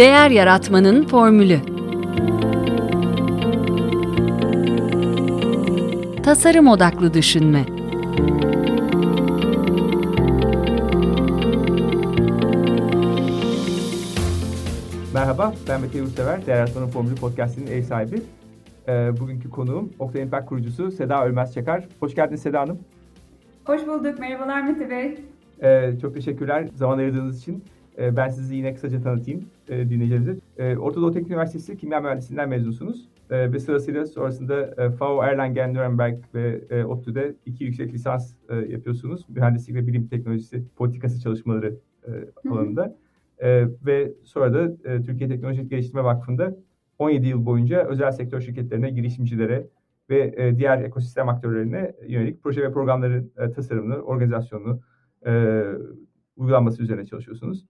Değer Yaratmanın Formülü Tasarım Odaklı Düşünme Merhaba, ben Mete Yurtsever, Değer Yaratmanın Formülü Podcast'inin ev sahibi. Ee, bugünkü konuğum Oktay Impact kurucusu Seda Ölmez Çakar. Hoş geldiniz Seda Hanım. Hoş bulduk, merhabalar Mete Bey. Ee, çok teşekkürler zaman ayırdığınız için. Ee, ben sizi yine kısaca tanıtayım e, dinleyicilerimize. Ee, Orta Doğu Teknik Üniversitesi Kimya Mühendisliğinden mezunsunuz. Ee, ve sırasıyla sonrasında e, FAO Erlangen, Nuremberg ve e, ODTÜ'de iki yüksek lisans e, yapıyorsunuz. Mühendislik ve Bilim Teknolojisi Politikası çalışmaları e, alanında. E, ve sonra da e, Türkiye Teknoloji Geliştirme Vakfı'nda 17 yıl boyunca özel sektör şirketlerine, girişimcilere ve e, diğer ekosistem aktörlerine yönelik proje ve programların e, tasarımını, organizasyonunu, e, uygulanması üzerine çalışıyorsunuz.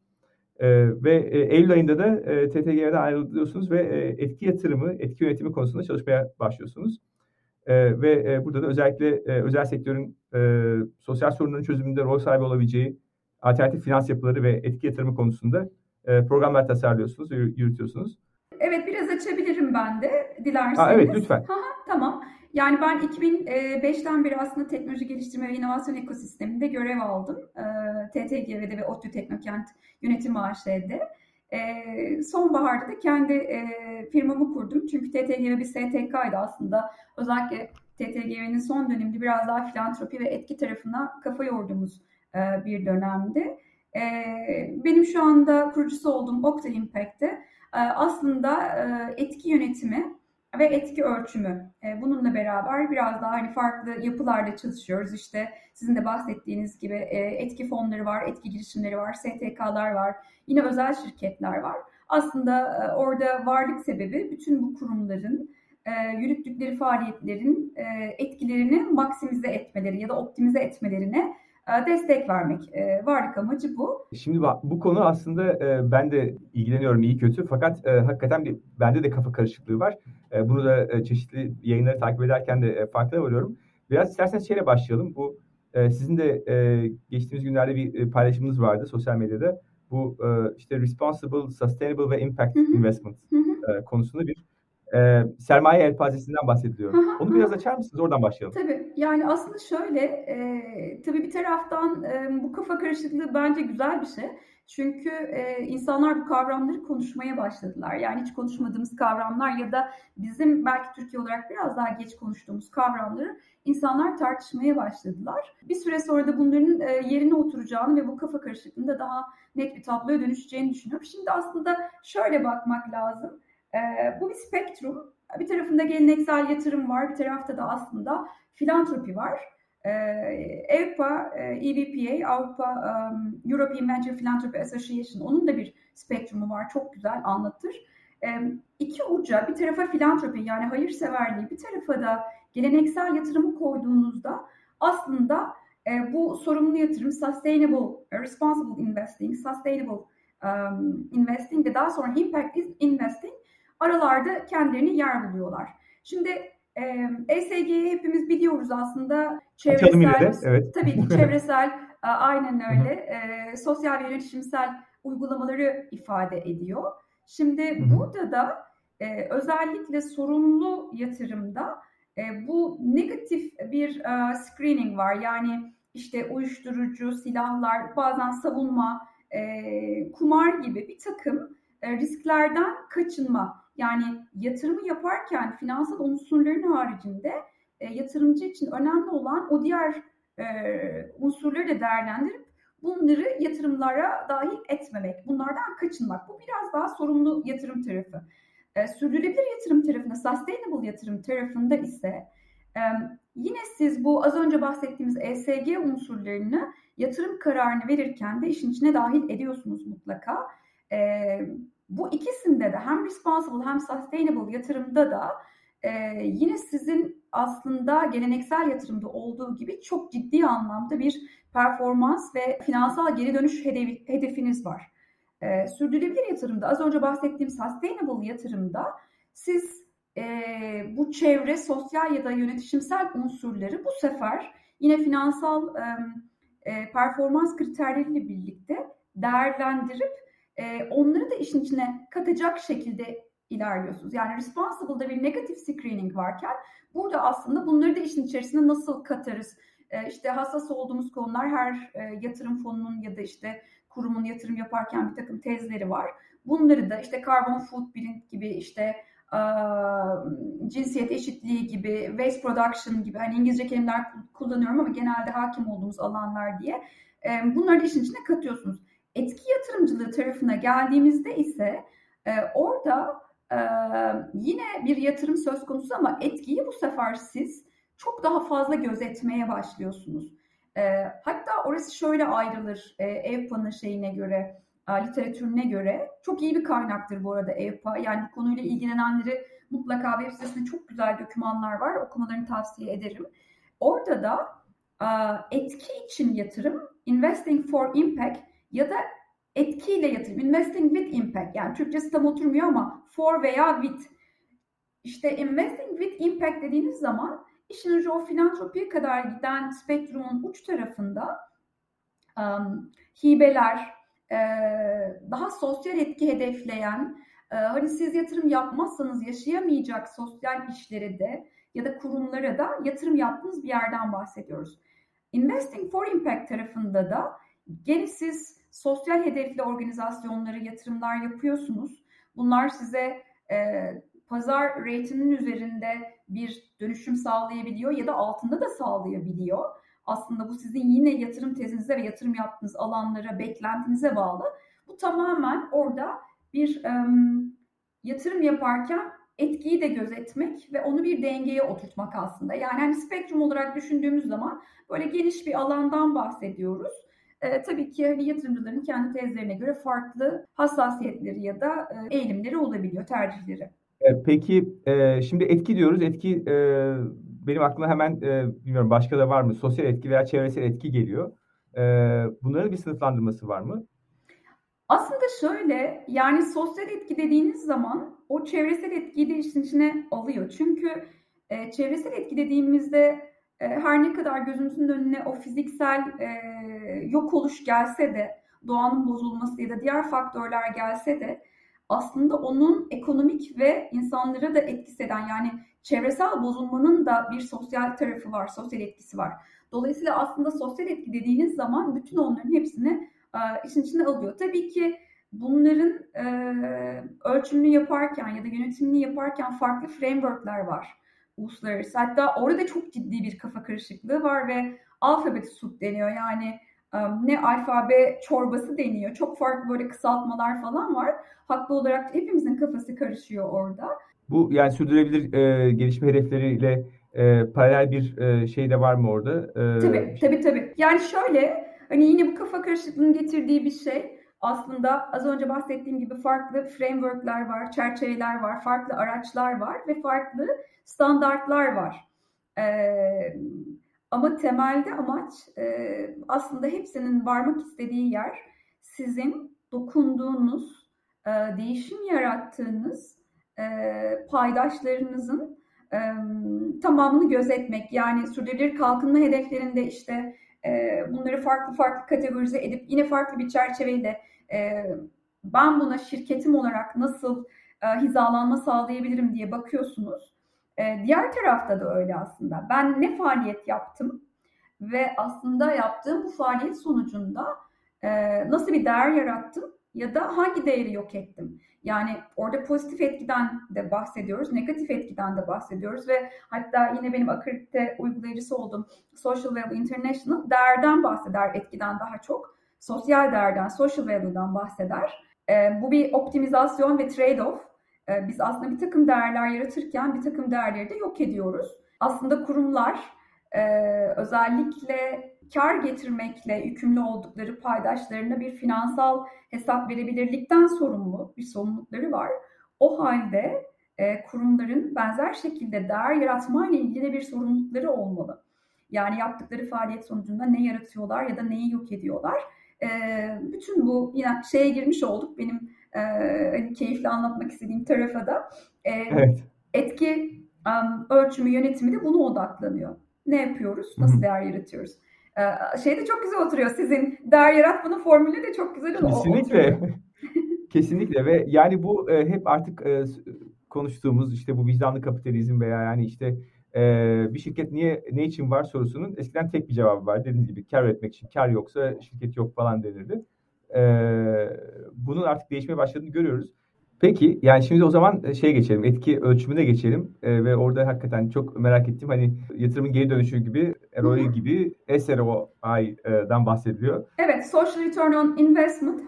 E, ve e, Eylül ayında da e, TTG'den ayrılıyorsunuz ve e, etki yatırımı, etki yönetimi konusunda çalışmaya başlıyorsunuz. E, ve e, burada da özellikle e, özel sektörün e, sosyal sorunların çözümünde rol sahibi olabileceği alternatif finans yapıları ve etki yatırımı konusunda e, programlar tasarlıyorsunuz, yürütüyorsunuz. Evet, biraz açabilirim ben de dilerseniz. Ha, evet, lütfen. Ha, tamam. Yani ben 2005'ten beri aslında teknoloji geliştirme ve inovasyon ekosisteminde görev aldım. TTGV'de ve ODTÜ Teknokent Yönetim AŞ'de. Sonbaharda da kendi firmamı kurdum. Çünkü TTGV bir STK'ydı aslında. Özellikle TTGV'nin son döneminde biraz daha filantropi ve etki tarafına kafa yorduğumuz bir dönemdi. Benim şu anda kurucusu olduğum Okta Impact'te aslında etki yönetimi ve etki ölçümü. Bununla beraber biraz daha hani farklı yapılarla çalışıyoruz. İşte sizin de bahsettiğiniz gibi etki fonları var, etki girişimleri var, STK'lar var, yine özel şirketler var. Aslında orada varlık sebebi bütün bu kurumların yürüttükleri faaliyetlerin etkilerini maksimize etmeleri ya da optimize etmelerine destek vermek. Varlık amacı bu. Şimdi bu konu aslında ben de ilgileniyorum iyi kötü fakat hakikaten bir, bende de kafa karışıklığı var. Bunu da çeşitli yayınları takip ederken de farkına varıyorum. Biraz isterseniz şeyle başlayalım. Bu sizin de geçtiğimiz günlerde bir paylaşımınız vardı sosyal medyada. Bu işte responsible, sustainable ve impact investment konusunda bir e, sermaye elpazesinden bahsediliyor. Onu biraz açar mısınız? Oradan başlayalım. Tabii. Yani aslında şöyle, e, tabii bir taraftan e, bu kafa karışıklığı bence güzel bir şey. Çünkü e, insanlar bu kavramları konuşmaya başladılar. Yani hiç konuşmadığımız kavramlar ya da bizim belki Türkiye olarak biraz daha geç konuştuğumuz kavramları insanlar tartışmaya başladılar. Bir süre sonra da bunların e, yerine oturacağını ve bu kafa karışıklığında daha net bir tabloya dönüşeceğini düşünüyorum. Şimdi aslında şöyle bakmak lazım. E, bu bir spektrum. Bir tarafında geleneksel yatırım var, bir tarafta da aslında filantropi var. E, EVPA, e, EVPA, Avrupa um, European Venture Philanthropy Association, onun da bir spektrumu var. Çok güzel anlatır. E, iki uca, bir tarafa filantropi yani hayırseverliği, bir tarafa da geleneksel yatırımı koyduğunuzda aslında e, bu sorumlu yatırım, sustainable, responsible investing, sustainable um, investing ve daha sonra impact investing aralarda kendilerini yer buluyorlar. Şimdi e, ESG'yi hepimiz biliyoruz aslında. Çevresel, evet. tabii ki çevresel, aynen öyle. E, sosyal ve yönetişimsel uygulamaları ifade ediyor. Şimdi burada da e, özellikle sorumlu yatırımda e, bu negatif bir e, screening var. Yani işte uyuşturucu, silahlar, bazen savunma, e, kumar gibi bir takım e, risklerden kaçınma. Yani yatırımı yaparken finansal unsurların haricinde e, yatırımcı için önemli olan o diğer e, unsurları da değerlendirip bunları yatırımlara dahil etmemek, bunlardan kaçınmak. Bu biraz daha sorumlu yatırım tarafı. E, sürdürülebilir yatırım tarafında, sustainable yatırım tarafında ise e, yine siz bu az önce bahsettiğimiz ESG unsurlarını yatırım kararını verirken de işin içine dahil ediyorsunuz mutlaka. E, bu ikisinde de hem responsible hem sustainable yatırımda da e, yine sizin aslında geleneksel yatırımda olduğu gibi çok ciddi anlamda bir performans ve finansal geri dönüş hedefi, hedefiniz var. E, sürdürülebilir yatırımda az önce bahsettiğim sustainable yatırımda siz e, bu çevre, sosyal ya da yönetişimsel unsurları bu sefer yine finansal e, performans kriterleriyle birlikte değerlendirip e, onları da işin içine katacak şekilde ilerliyorsunuz. Yani responsible'da bir negatif screening varken burada aslında bunları da işin içerisine nasıl katarız? E, işte hassas olduğumuz konular her e, yatırım fonunun ya da işte kurumun yatırım yaparken bir takım tezleri var. Bunları da işte carbon footprint gibi işte cinsiyet eşitliği gibi, waste production gibi hani İngilizce kelimeler kullanıyorum ama genelde hakim olduğumuz alanlar diye bunları da işin içine katıyorsunuz. Etki yatırımcılığı tarafına geldiğimizde ise orada yine bir yatırım söz konusu ama etkiyi bu sefer siz çok daha fazla gözetmeye başlıyorsunuz. Hatta orası şöyle ayrılır EVPA'nın şeyine göre literatürüne göre çok iyi bir kaynaktır bu arada EVPA. Yani konuyla ilgilenenleri mutlaka web sitesinde çok güzel dokümanlar var. Okumalarını tavsiye ederim. Orada da etki için yatırım, investing for impact ya da etkiyle yatırım, investing with impact. Yani Türkçesi tam oturmuyor ama for veya with. İşte investing with impact dediğiniz zaman işin ucu o filantropiye kadar giden spektrumun uç tarafında um, hibeler, daha sosyal etki hedefleyen, hani siz yatırım yapmazsanız yaşayamayacak sosyal işlere de ya da kurumlara da yatırım yaptığınız bir yerden bahsediyoruz. Investing for Impact tarafında da gene siz sosyal hedefli organizasyonlara yatırımlar yapıyorsunuz. Bunlar size e, pazar rate'inin üzerinde bir dönüşüm sağlayabiliyor ya da altında da sağlayabiliyor. Aslında bu sizin yine yatırım tezinize ve yatırım yaptığınız alanlara, beklentinize bağlı. Bu tamamen orada bir um, yatırım yaparken etkiyi de gözetmek ve onu bir dengeye oturtmak aslında. Yani hani spektrum olarak düşündüğümüz zaman böyle geniş bir alandan bahsediyoruz. Ee, tabii ki hani yatırımcıların kendi tezlerine göre farklı hassasiyetleri ya da e, eğilimleri olabiliyor, tercihleri. Peki e, şimdi etki diyoruz. Etki e, benim aklıma hemen e, bilmiyorum başka da var mı? Sosyal etki veya çevresel etki geliyor. E, bunların bir sınıflandırması var mı? Aslında şöyle yani sosyal etki dediğiniz zaman o çevresel etkiyi de işin içine alıyor. Çünkü e, çevresel etki dediğimizde e, her ne kadar gözümüzün önüne o fiziksel e, yok oluş gelse de doğanın bozulması ya da diğer faktörler gelse de aslında onun ekonomik ve insanlara da etkisi eden yani çevresel bozulmanın da bir sosyal tarafı var, sosyal etkisi var. Dolayısıyla aslında sosyal etki dediğiniz zaman bütün onların hepsini e, işin içine alıyor. Tabii ki bunların e, ölçümünü yaparken ya da yönetimini yaparken farklı frameworkler var uluslararası. Hatta orada çok ciddi bir kafa karışıklığı var ve alfabet soup deniyor. Yani ne alfabe çorbası deniyor. Çok farklı böyle kısaltmalar falan var. Haklı olarak hepimizin kafası karışıyor orada. Bu yani sürdürülebilir e, gelişme hedefleriyle e, paralel bir e, şey de var mı orada? E, tabii, tabii tabii. Yani şöyle hani yine bu kafa karışıklığının getirdiği bir şey aslında az önce bahsettiğim gibi farklı frameworkler var, çerçeveler var, farklı araçlar var ve farklı standartlar var. Ee, ama temelde amaç e, aslında hepsinin varmak istediği yer sizin dokunduğunuz, e, değişim yarattığınız e, paydaşlarınızın e, tamamını gözetmek. Yani sürdürülebilir kalkınma hedeflerinde işte e, bunları farklı farklı kategorize edip yine farklı bir çerçeveyle e, ben buna şirketim olarak nasıl e, hizalanma sağlayabilirim diye bakıyorsunuz. E, diğer tarafta da öyle aslında. Ben ne faaliyet yaptım ve aslında yaptığım bu faaliyet sonucunda e, nasıl bir değer yarattım ya da hangi değeri yok ettim? Yani orada pozitif etkiden de bahsediyoruz, negatif etkiden de bahsediyoruz ve hatta yine benim akredite uygulayıcısı olduğum Social Value International değerden bahseder etkiden daha çok. Sosyal değerden, social value'dan bahseder. E, bu bir optimizasyon ve trade-off. E, biz aslında bir takım değerler yaratırken bir takım değerleri de yok ediyoruz. Aslında kurumlar e, özellikle kar getirmekle yükümlü oldukları paydaşlarına bir finansal hesap verebilirlikten sorumlu bir sorumlulukları var. O halde e, kurumların benzer şekilde değer yaratma ile ilgili bir sorumlulukları olmalı. Yani yaptıkları faaliyet sonucunda ne yaratıyorlar ya da neyi yok ediyorlar. E, bütün bu yine şeye girmiş olduk benim e, hani keyifli anlatmak istediğim tarafa da. E, evet. Etki um, ölçümü yönetimi de buna odaklanıyor. Ne yapıyoruz? Nasıl Hı-hı. değer yaratıyoruz? Ee, şey de çok güzel oturuyor. Sizin değer yaratmanın formülü de çok güzel Kesinlikle. Kesinlikle ve yani bu e, hep artık e, konuştuğumuz işte bu vicdanlı kapitalizm veya yani işte e, bir şirket niye ne için var sorusunun eskiden tek bir cevabı var. Dediğiniz gibi kar etmek için. Kar yoksa şirket yok falan denirdi. E, bunun artık değişmeye başladığını görüyoruz. Peki yani şimdi o zaman şeye geçelim, etki ölçümüne geçelim e, ve orada hakikaten çok merak ettim hani yatırımın geri dönüşü gibi ROI gibi SROI'dan bahsediliyor. Evet, Social Return on Investment.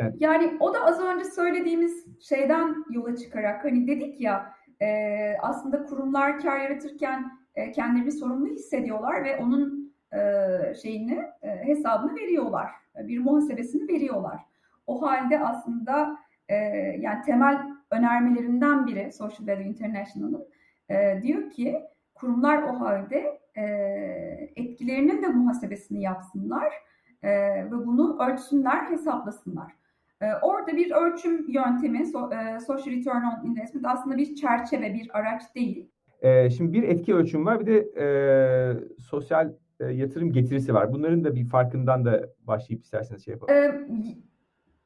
evet. Yani o da az önce söylediğimiz şeyden yola çıkarak hani dedik ya e, aslında kurumlar kar yaratırken e, kendilerini sorumlu hissediyorlar ve onun şeyini e, hesabını veriyorlar, bir muhasebesini veriyorlar. O halde aslında e, yani temel önermelerinden biri Social Value International'ın e, diyor ki kurumlar o halde e, etkilerinin de muhasebesini yapsınlar e, ve bunu ölçsünler, hesaplasınlar. E, orada bir ölçüm yöntemi, so, e, Social Return on Investment aslında bir çerçeve, bir araç değil. E, şimdi bir etki ölçümü var, bir de e, sosyal e, yatırım getirisi var. Bunların da bir farkından da başlayıp isterseniz şey yapalım. E,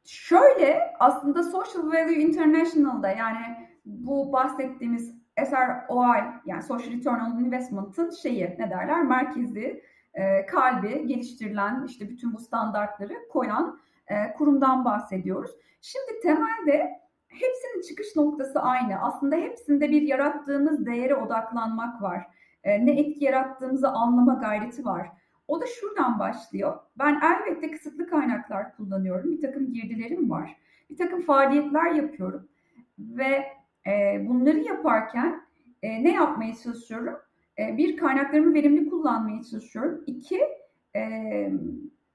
Şöyle aslında Social Value International'da yani bu bahsettiğimiz SROI yani Social Return on Investment'ın şeyi ne derler merkezi e, kalbi geliştirilen işte bütün bu standartları koyan e, kurumdan bahsediyoruz. Şimdi temelde hepsinin çıkış noktası aynı. Aslında hepsinde bir yarattığımız değere odaklanmak var. E, ne etki yarattığımızı anlama gayreti var. O da şuradan başlıyor. Ben elbette kısıtlı kaynaklar kullanıyorum. Bir takım girdilerim var. Bir takım faaliyetler yapıyorum. Ve e, bunları yaparken e, ne yapmaya çalışıyorum? E, bir, kaynaklarımı verimli kullanmaya çalışıyorum. İki, e,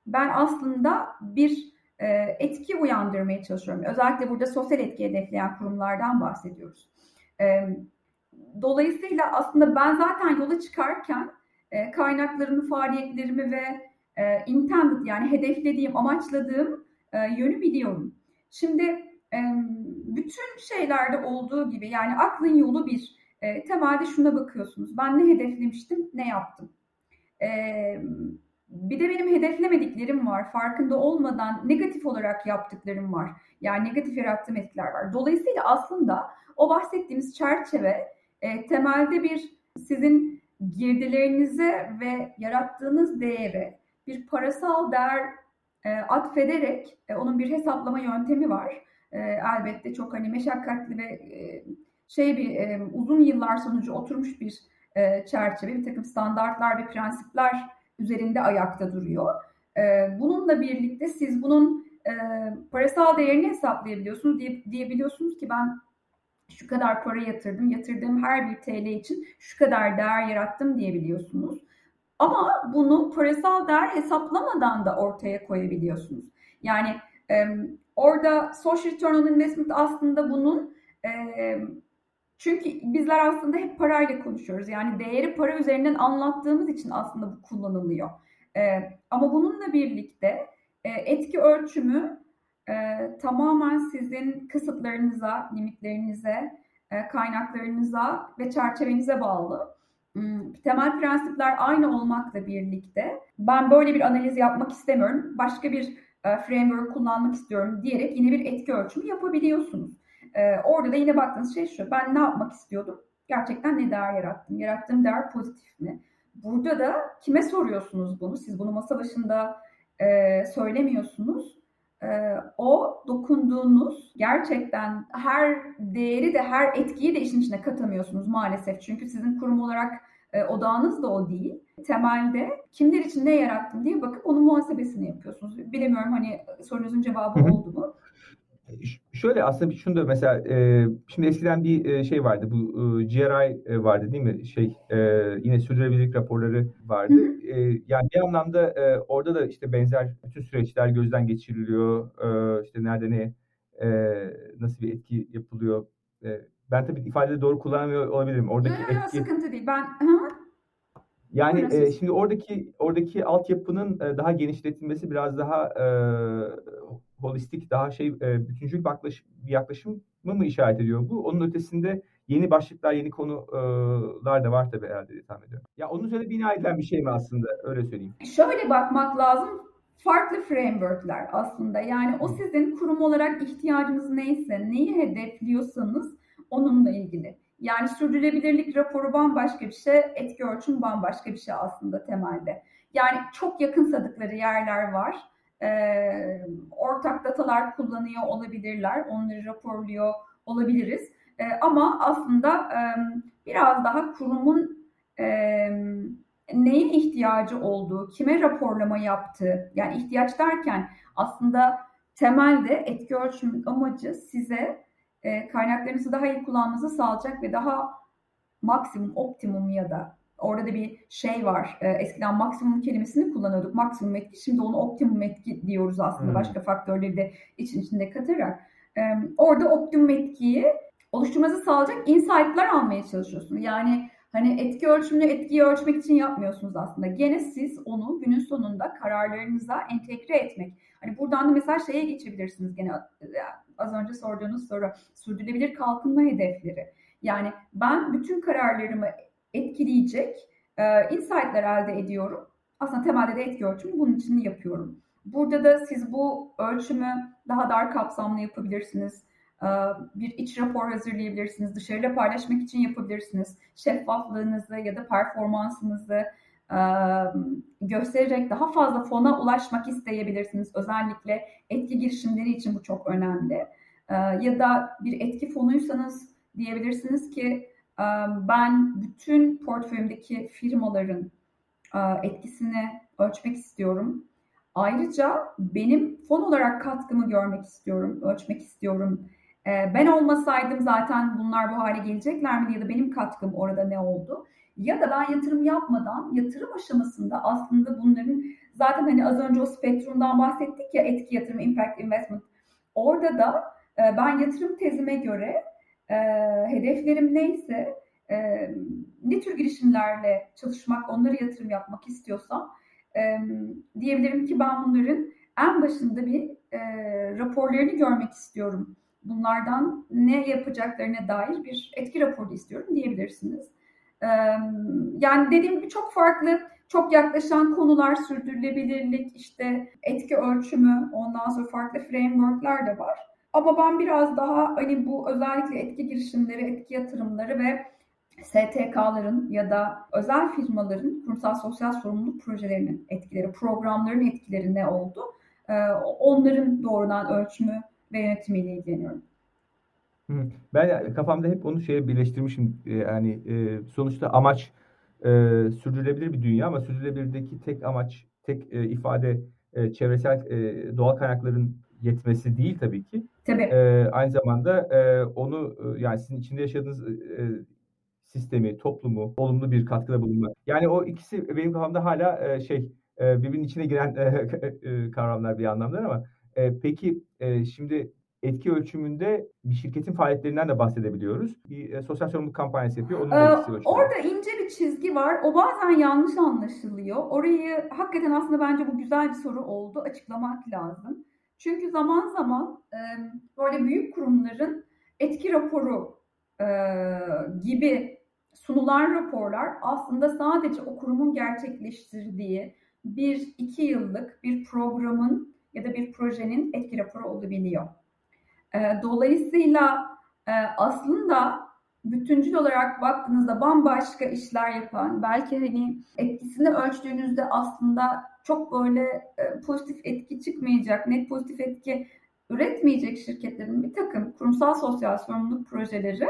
ben aslında bir e, etki uyandırmaya çalışıyorum. Özellikle burada sosyal etki hedefleyen kurumlardan bahsediyoruz. E, dolayısıyla aslında ben zaten yola çıkarken e, kaynaklarımı, faaliyetlerimi ve e, intended yani hedeflediğim, amaçladığım e, yönü biliyorum. Şimdi e, bütün şeylerde olduğu gibi yani aklın yolu bir. E, temelde şuna bakıyorsunuz. Ben ne hedeflemiştim, ne yaptım? E, bir de benim hedeflemediklerim var. Farkında olmadan negatif olarak yaptıklarım var. Yani negatif yarattığım etkiler var. Dolayısıyla aslında o bahsettiğimiz çerçeve e, temelde bir sizin girdilerinize ve yarattığınız değere bir parasal değer e, atfederek e, onun bir hesaplama yöntemi var. E, elbette çok hani meşakkatli ve e, şey bir e, uzun yıllar sonucu oturmuş bir e, çerçeve, bir takım standartlar ve prensipler üzerinde ayakta duruyor. E, bununla birlikte siz bunun e, parasal değerini hesaplayabiliyorsunuz diye, diyebiliyorsunuz ki ben şu kadar para yatırdım, yatırdığım her bir TL için şu kadar değer yarattım diyebiliyorsunuz. Ama bunu parasal değer hesaplamadan da ortaya koyabiliyorsunuz. Yani e, orada social return on investment aslında bunun e, çünkü bizler aslında hep parayla konuşuyoruz. Yani değeri para üzerinden anlattığımız için aslında bu kullanılıyor. E, ama bununla birlikte e, etki ölçümü e, tamamen sizin kısıtlarınıza, limitlerinize, e, kaynaklarınıza ve çerçevenize bağlı. Hmm, temel prensipler aynı olmakla birlikte ben böyle bir analiz yapmak istemiyorum, başka bir e, framework kullanmak istiyorum diyerek yine bir etki ölçümü yapabiliyorsunuz. E, orada da yine baktığınız şey şu, ben ne yapmak istiyordum? Gerçekten ne değer yarattım? Yarattığım değer pozitif mi? Burada da kime soruyorsunuz bunu? Siz bunu masa başında e, söylemiyorsunuz. Ee, o dokunduğunuz gerçekten her değeri de her etkiyi de işin içine katamıyorsunuz maalesef. Çünkü sizin kurum olarak e, odağınız da o değil. Temelde kimler için ne yarattım diye bakıp onun muhasebesini yapıyorsunuz. Bilemiyorum hani sorunuzun cevabı oldu mu? Şöyle aslında bir şunu da mesela e, şimdi eskiden bir e, şey vardı bu e, GRI vardı değil mi? Şey e, yine sürdürülebilirlik raporları vardı. E, yani bir anlamda e, orada da işte benzer bütün süreçler gözden geçiriliyor. E, işte nerede ne e, nasıl bir etki yapılıyor? E, ben tabii ifadeyi doğru kullanamıyor olabilirim. Oradaki yok, yok, etki sıkıntı değil. Ben yani e, şimdi oradaki oradaki altyapının e, daha genişletilmesi biraz daha e, holistik, daha şey e, bütüncül bir yaklaşım mı işaret ediyor bu? Onun ötesinde yeni başlıklar, yeni konular da var tabii herhalde diye tahmin ediyorum. Ya onun üzerine bina edilen bir şey mi aslında? Öyle söyleyeyim. Şöyle bakmak lazım. farklı frameworkler aslında. Yani o sizin kurum olarak ihtiyacınız neyse, neyi hedefliyorsanız onunla ilgili. Yani sürdürülebilirlik raporu bambaşka bir şey, etki ölçüm bambaşka bir şey aslında temelde. Yani çok yakınsadıkları yerler var. Ee, ortak datalar kullanıyor olabilirler, onları raporluyor olabiliriz. Ee, ama aslında e, biraz daha kurumun e, neye ihtiyacı olduğu, kime raporlama yaptığı, yani ihtiyaç derken aslında temelde etki ölçümün amacı size e, kaynaklarınızı daha iyi kullanmanızı sağlayacak ve daha maksimum, optimum ya da orada da bir şey var. E, eskiden maksimum kelimesini kullanıyorduk. Maksimum etki. Şimdi onu optimum etki diyoruz aslında. Hmm. Başka faktörleri de için içinde katarak. E, orada optimum etkiyi oluşturmanızı sağlayacak insight'lar almaya çalışıyorsunuz. Yani Hani etki ölçümünü etkiyi ölçmek için yapmıyorsunuz aslında. Gene siz onu günün sonunda kararlarınıza entegre etmek. Hani buradan da mesela şeye geçebilirsiniz gene az önce sorduğunuz soru. Sürdürülebilir kalkınma hedefleri. Yani ben bütün kararlarımı etkileyecek e, insight'lar elde ediyorum. Aslında temelde de etki ölçümü bunun için yapıyorum. Burada da siz bu ölçümü daha dar kapsamlı yapabilirsiniz ee, bir iç rapor hazırlayabilirsiniz. Dışarıyla paylaşmak için yapabilirsiniz. Şeffaflığınızı ya da performansınızı e, göstererek daha fazla fona ulaşmak isteyebilirsiniz. Özellikle etki girişimleri için bu çok önemli. Ee, ya da bir etki fonuysanız diyebilirsiniz ki e, ben bütün portföyümdeki firmaların etkisini ölçmek istiyorum. Ayrıca benim fon olarak katkımı görmek istiyorum, ölçmek istiyorum ben olmasaydım zaten bunlar bu hale gelecekler mi ya da benim katkım orada ne oldu? Ya da ben yatırım yapmadan yatırım aşamasında aslında bunların zaten hani az önce o spektrumdan bahsettik ya etki yatırım, impact investment. Orada da ben yatırım tezime göre e, hedeflerim neyse e, ne tür girişimlerle çalışmak, onlara yatırım yapmak istiyorsam diyebilirim ki ben bunların en başında bir raporlarını görmek istiyorum bunlardan ne yapacaklarına dair bir etki raporu istiyorum diyebilirsiniz. Yani dediğim gibi çok farklı, çok yaklaşan konular, sürdürülebilirlik, işte etki ölçümü, ondan sonra farklı frameworkler de var. Ama ben biraz daha hani bu özellikle etki girişimleri, etki yatırımları ve STK'ların ya da özel firmaların kurumsal sosyal sorumluluk projelerinin etkileri, programların etkileri ne oldu? Onların doğrudan ölçümü ve yönetimiyle ilgileniyorum. Ben kafamda hep onu şeye birleştirmişim. E, yani e, sonuçta amaç e, sürdürülebilir bir dünya ama sürdürülebilirdeki tek amaç, tek e, ifade çevresel doğal kaynakların yetmesi değil tabii ki. Tabii. E, aynı zamanda e, onu e, yani sizin içinde yaşadığınız e, sistemi, toplumu olumlu bir katkıda bulunmak. Yani o ikisi benim kafamda hala e, şey e, birbirinin içine giren e, e, kavramlar bir anlamda ama e, peki e, şimdi etki ölçümünde bir şirketin faaliyetlerinden de bahsedebiliyoruz. Bir e, sosyal sorumluluk kampanyası yapıyor. Onun da etkisi ee, Orada ince bir çizgi var. O bazen yanlış anlaşılıyor. Orayı hakikaten aslında bence bu güzel bir soru oldu. Açıklamak lazım. Çünkü zaman zaman e, böyle büyük kurumların etki raporu e, gibi sunulan raporlar aslında sadece o kurumun gerçekleştirdiği bir iki yıllık bir programın ya da bir projenin etki raporu olabiliyor. Ee, dolayısıyla e, aslında bütüncül olarak baktığınızda bambaşka işler yapan, belki hani etkisini ölçtüğünüzde aslında çok böyle e, pozitif etki çıkmayacak, net pozitif etki üretmeyecek şirketlerin bir takım kurumsal sosyal sorumluluk projeleri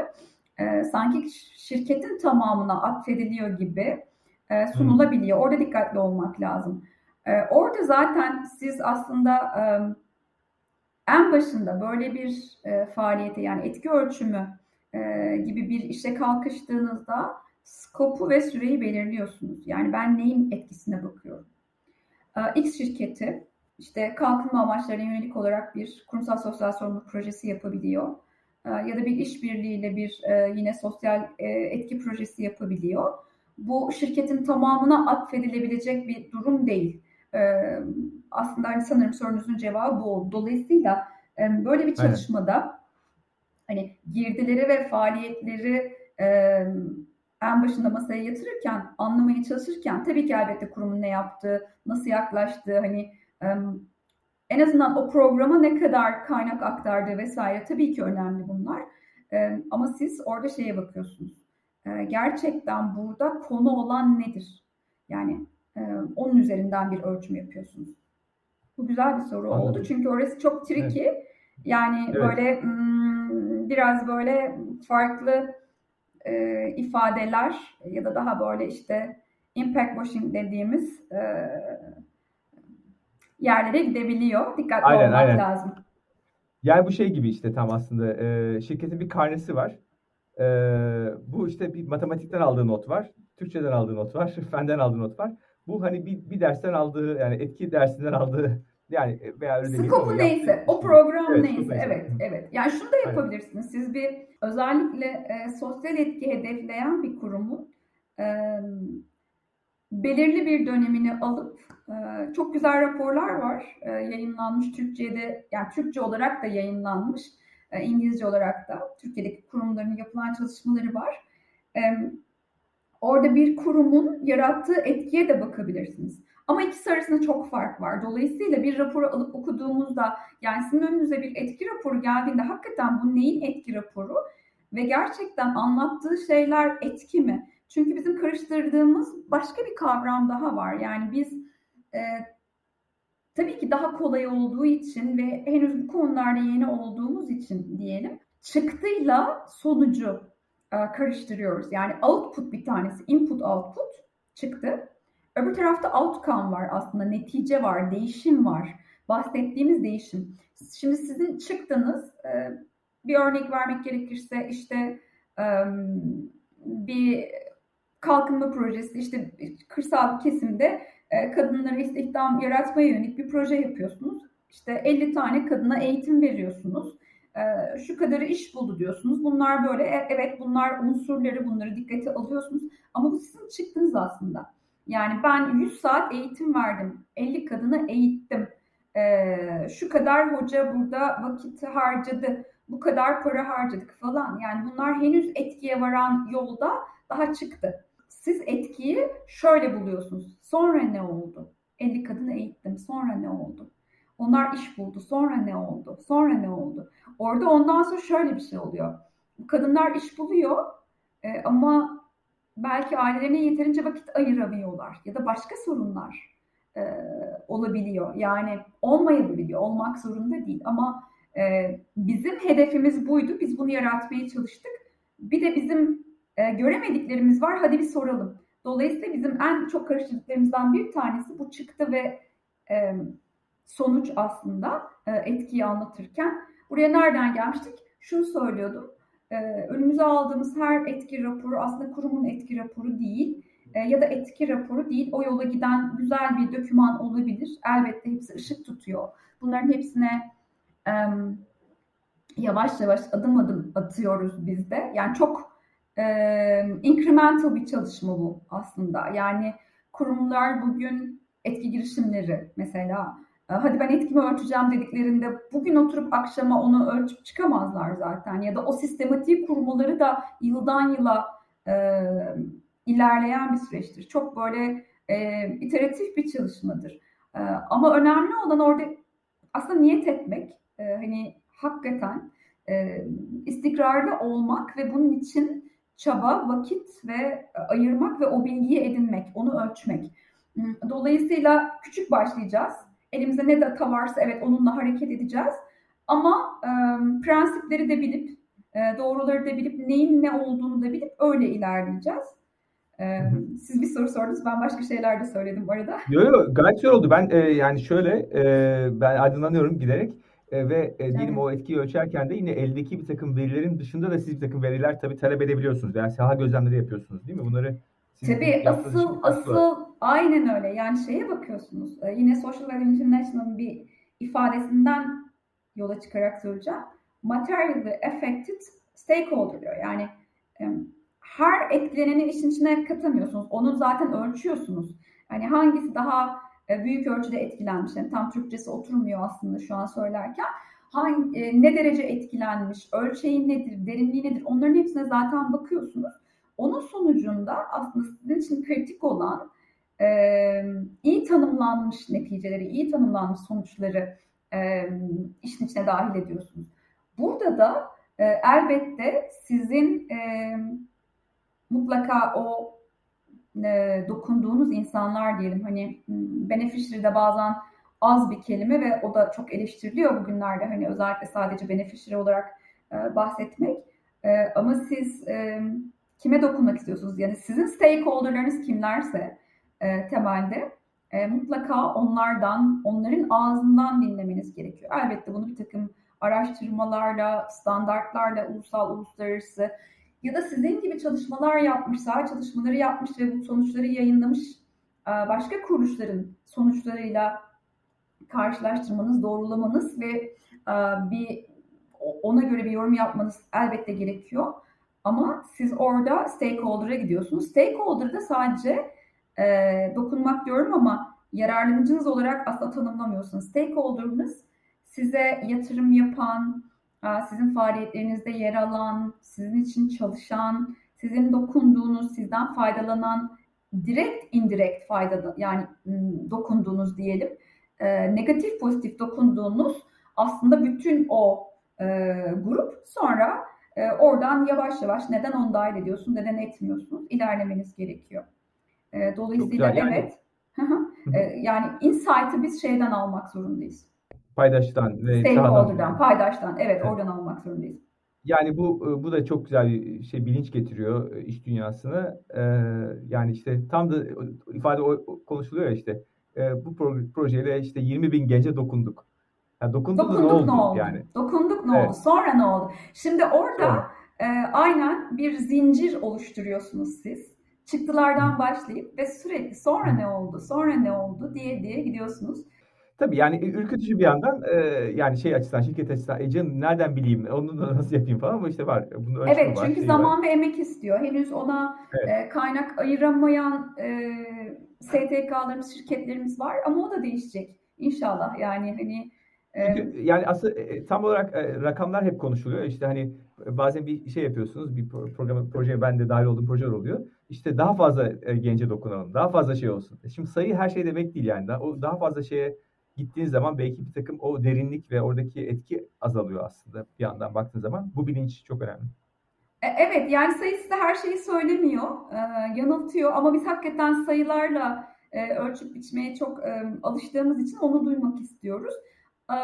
e, sanki şirketin tamamına atfediliyor gibi e, sunulabiliyor. Orada dikkatli olmak lazım. E, orada zaten siz aslında e, en başında böyle bir e, faaliyete yani etki ölçümü e, gibi bir işe kalkıştığınızda skopu ve süreyi belirliyorsunuz. Yani ben neyin etkisine bakıyorum. E, X şirketi işte kalkınma amaçlarına yönelik olarak bir kurumsal sosyal sorumluluk projesi yapabiliyor. E, ya da bir işbirliğiyle bir e, yine sosyal e, etki projesi yapabiliyor. Bu şirketin tamamına atfedilebilecek bir durum değil. E, aslında hani sanırım sorunuzun cevabı bu oldu. Dolayısıyla e, böyle bir çalışmada evet. hani girdileri ve faaliyetleri en başında masaya yatırırken, anlamaya çalışırken tabii ki elbette kurumun ne yaptığı, nasıl yaklaştığı, hani en azından o programa ne kadar kaynak aktardı vesaire tabii ki önemli bunlar. Ama siz orada şeye bakıyorsunuz. Gerçekten burada konu olan nedir? Yani onun üzerinden bir ölçüm yapıyorsunuz. Bu güzel bir soru Anladım. oldu. Çünkü orası çok tricky. Evet. Yani evet. böyle hmm, biraz böyle farklı e, ifadeler ya da daha böyle işte impact washing dediğimiz e, yerlere gidebiliyor. Dikkatli aynen, olmak aynen. lazım. Yani bu şey gibi işte tam aslında e, şirketin bir karnesi var. E, bu işte bir matematikten aldığı not var, Türkçeden aldığı not var, fenden aldığı not var. Bu hani bir, bir dersten aldığı yani etki dersinden aldığı yani veya öyle Skopu neyse, o program evet, neyse. Evet, evet. Yani şunu da yapabilirsiniz. Siz bir özellikle e, sosyal etki hedefleyen bir kurumun e, belirli bir dönemini alıp e, çok güzel raporlar var. E, yayınlanmış Türkçe'de, yani Türkçe olarak da yayınlanmış. E, İngilizce olarak da Türkiye'deki kurumların yapılan çalışmaları var. E, orada bir kurumun yarattığı etkiye de bakabilirsiniz. Ama ikisi arasında çok fark var. Dolayısıyla bir raporu alıp okuduğumuzda yani sizin önünüze bir etki raporu geldiğinde hakikaten bu neyin etki raporu ve gerçekten anlattığı şeyler etki mi? Çünkü bizim karıştırdığımız başka bir kavram daha var. Yani biz e, tabii ki daha kolay olduğu için ve henüz bu konularda yeni olduğumuz için diyelim çıktıyla sonucu e, karıştırıyoruz. Yani output bir tanesi, input output çıktı. Öbür tarafta outcome var aslında, netice var, değişim var. Bahsettiğimiz değişim. Şimdi sizin çıktınız, e, bir örnek vermek gerekirse işte bir kalkınma projesi, işte kırsal kesimde e, kadınlara istihdam yaratmaya yönelik bir proje yapıyorsunuz. İşte 50 tane kadına eğitim veriyorsunuz. E, şu kadarı iş buldu diyorsunuz. Bunlar böyle, evet bunlar unsurları, bunları dikkate alıyorsunuz. Ama bu sizin çıktınız aslında. Yani ben 100 saat eğitim verdim. 50 kadını eğittim. Ee, şu kadar hoca burada vakit harcadı. Bu kadar para harcadık falan. Yani bunlar henüz etkiye varan yolda daha çıktı. Siz etkiyi şöyle buluyorsunuz. Sonra ne oldu? 50 kadını eğittim. Sonra ne oldu? Onlar iş buldu. Sonra ne oldu? Sonra ne oldu? Orada ondan sonra şöyle bir şey oluyor. Kadınlar iş buluyor e, ama belki ailelerine yeterince vakit ayıramıyorlar ya da başka sorunlar e, olabiliyor. Yani olmayabiliyor, olmak zorunda değil ama e, bizim hedefimiz buydu. Biz bunu yaratmaya çalıştık. Bir de bizim e, göremediklerimiz var. Hadi bir soralım. Dolayısıyla bizim en çok karıştırdıklarımızdan bir tanesi bu çıktı ve e, sonuç aslında e, etkiyi anlatırken. Buraya nereden gelmiştik? Şunu söylüyordum önümüze aldığımız her etki raporu aslında kurumun etki raporu değil e, ya da etki raporu değil. O yola giden güzel bir döküman olabilir. Elbette hepsi ışık tutuyor. Bunların hepsine yavaş yavaş adım adım atıyoruz biz de. Yani çok incremental bir çalışma bu aslında. Yani kurumlar bugün etki girişimleri mesela ee, hadi ben etkimi ölçeceğim dediklerinde bugün oturup akşama onu ölçüp çıkamazlar zaten. Ya da o sistematiği kurmaları da yıldan yıla e, ilerleyen bir süreçtir. Çok böyle e, iteratif bir çalışmadır. E, ama önemli olan orada aslında niyet etmek. E, hani hakikaten e, istikrarlı olmak ve bunun için çaba, vakit ve ayırmak ve o bilgiyi edinmek, onu ölçmek. Dolayısıyla küçük başlayacağız Elimizde ne data varsa evet onunla hareket edeceğiz. Ama e, prensipleri de bilip, e, doğruları da bilip, neyin ne olduğunu da bilip öyle ilerleyeceğiz. Ee, siz bir soru sordunuz, ben başka şeyler de söyledim bu arada. Yok yok, gayet güzel oldu. Ben e, yani şöyle, e, ben aydınlanıyorum giderek e, ve e, diyelim evet. o etkiyi ölçerken de yine eldeki bir takım verilerin dışında da siz bir takım veriler tabii talep edebiliyorsunuz. Yani saha gözlemleri yapıyorsunuz değil mi? Bunları Tabii asıl asıl aynen öyle. Yani şeye bakıyorsunuz. E, yine Social International'ın bir ifadesinden yola çıkarak söyleyeceğim. Materially affected stakeholder diyor. Yani e, her etkileneni işin içine katamıyorsunuz. Onu zaten ölçüyorsunuz. Yani hangisi daha e, büyük ölçüde etkilenmiş. Yani tam Türkçesi oturmuyor aslında şu an söylerken. Hangi, ne derece etkilenmiş, ölçeği nedir, derinliği nedir onların hepsine zaten bakıyorsunuz. Onun sonucunda aslında sizin için kritik olan e, iyi tanımlanmış neticeleri, iyi tanımlanmış sonuçları e, işin içine dahil ediyorsunuz. Burada da e, elbette sizin e, mutlaka o e, dokunduğunuz insanlar diyelim hani beneficiary de bazen az bir kelime ve o da çok eleştiriliyor bugünlerde hani özellikle sadece beneficiary olarak e, bahsetmek e, ama siz e, kime dokunmak istiyorsunuz yani sizin stakeholderlarınız kimlerse e, temelde e, mutlaka onlardan onların ağzından dinlemeniz gerekiyor. Elbette bunu bir takım araştırmalarla, standartlarla, ulusal, uluslararası ya da sizin gibi çalışmalar yapmış, saha çalışmaları yapmış ve bu sonuçları yayınlamış e, başka kuruluşların sonuçlarıyla karşılaştırmanız, doğrulamanız ve e, bir ona göre bir yorum yapmanız elbette gerekiyor. Ama siz orada stakeholder'a gidiyorsunuz. Stakeholder'da sadece e, dokunmak diyorum ama yararlanıcınız olarak aslında tanımlamıyorsunuz. Stakeholder'ınız size yatırım yapan, sizin faaliyetlerinizde yer alan, sizin için çalışan, sizin dokunduğunuz, sizden faydalanan, direkt indirekt fayda yani dokunduğunuz diyelim, negatif pozitif dokunduğunuz aslında bütün o e, grup sonra e, oradan yavaş yavaş neden onu dahil ediyorsun, neden etmiyorsunuz ilerlemeniz gerekiyor. E, dolayısıyla güzel, yani. evet. e, yani insight'ı biz şeyden almak zorundayız. Paydaştan ve Stakeholder'dan, paydaştan. Evet, evet, oradan almak zorundayız. Yani bu bu da çok güzel bir şey bilinç getiriyor e, iş dünyasına. Ee, yani işte tam da ifade o, konuşuluyor ya işte e, bu projeyle işte 20 bin gence dokunduk. Yani dokunduk, dokunduk ne oldu, ne oldu yani? Dokunduk ne evet. oldu? Sonra ne oldu? Şimdi orada e, aynen bir zincir oluşturuyorsunuz siz. Çıktılardan başlayıp ve sürekli sonra ne oldu, sonra ne oldu diye diye gidiyorsunuz. Tabii yani ürkütücü bir yandan e, yani şey açısından şirket açısından e canım nereden bileyim onu da nasıl yapayım falan ama işte var. Bunun evet var, çünkü zaman var. ve emek istiyor. Henüz ona evet. e, kaynak ayıramayan e, STK'larımız, şirketlerimiz var ama o da değişecek inşallah. Yani hani çünkü yani aslında tam olarak rakamlar hep konuşuluyor. İşte hani bazen bir şey yapıyorsunuz, bir program projeye ben de dahil olduğum projeler oluyor. İşte daha fazla gence dokunalım, daha fazla şey olsun. Şimdi sayı her şey demek değil yani. O daha fazla şeye gittiğin zaman belki bir takım o derinlik ve oradaki etki azalıyor aslında bir yandan baktığın zaman. Bu bilinç çok önemli. E, evet yani sayı size her şeyi söylemiyor, e, yanıltıyor ama biz hakikaten sayılarla e, ölçüp biçmeye çok e, alıştığımız için onu duymak istiyoruz. E,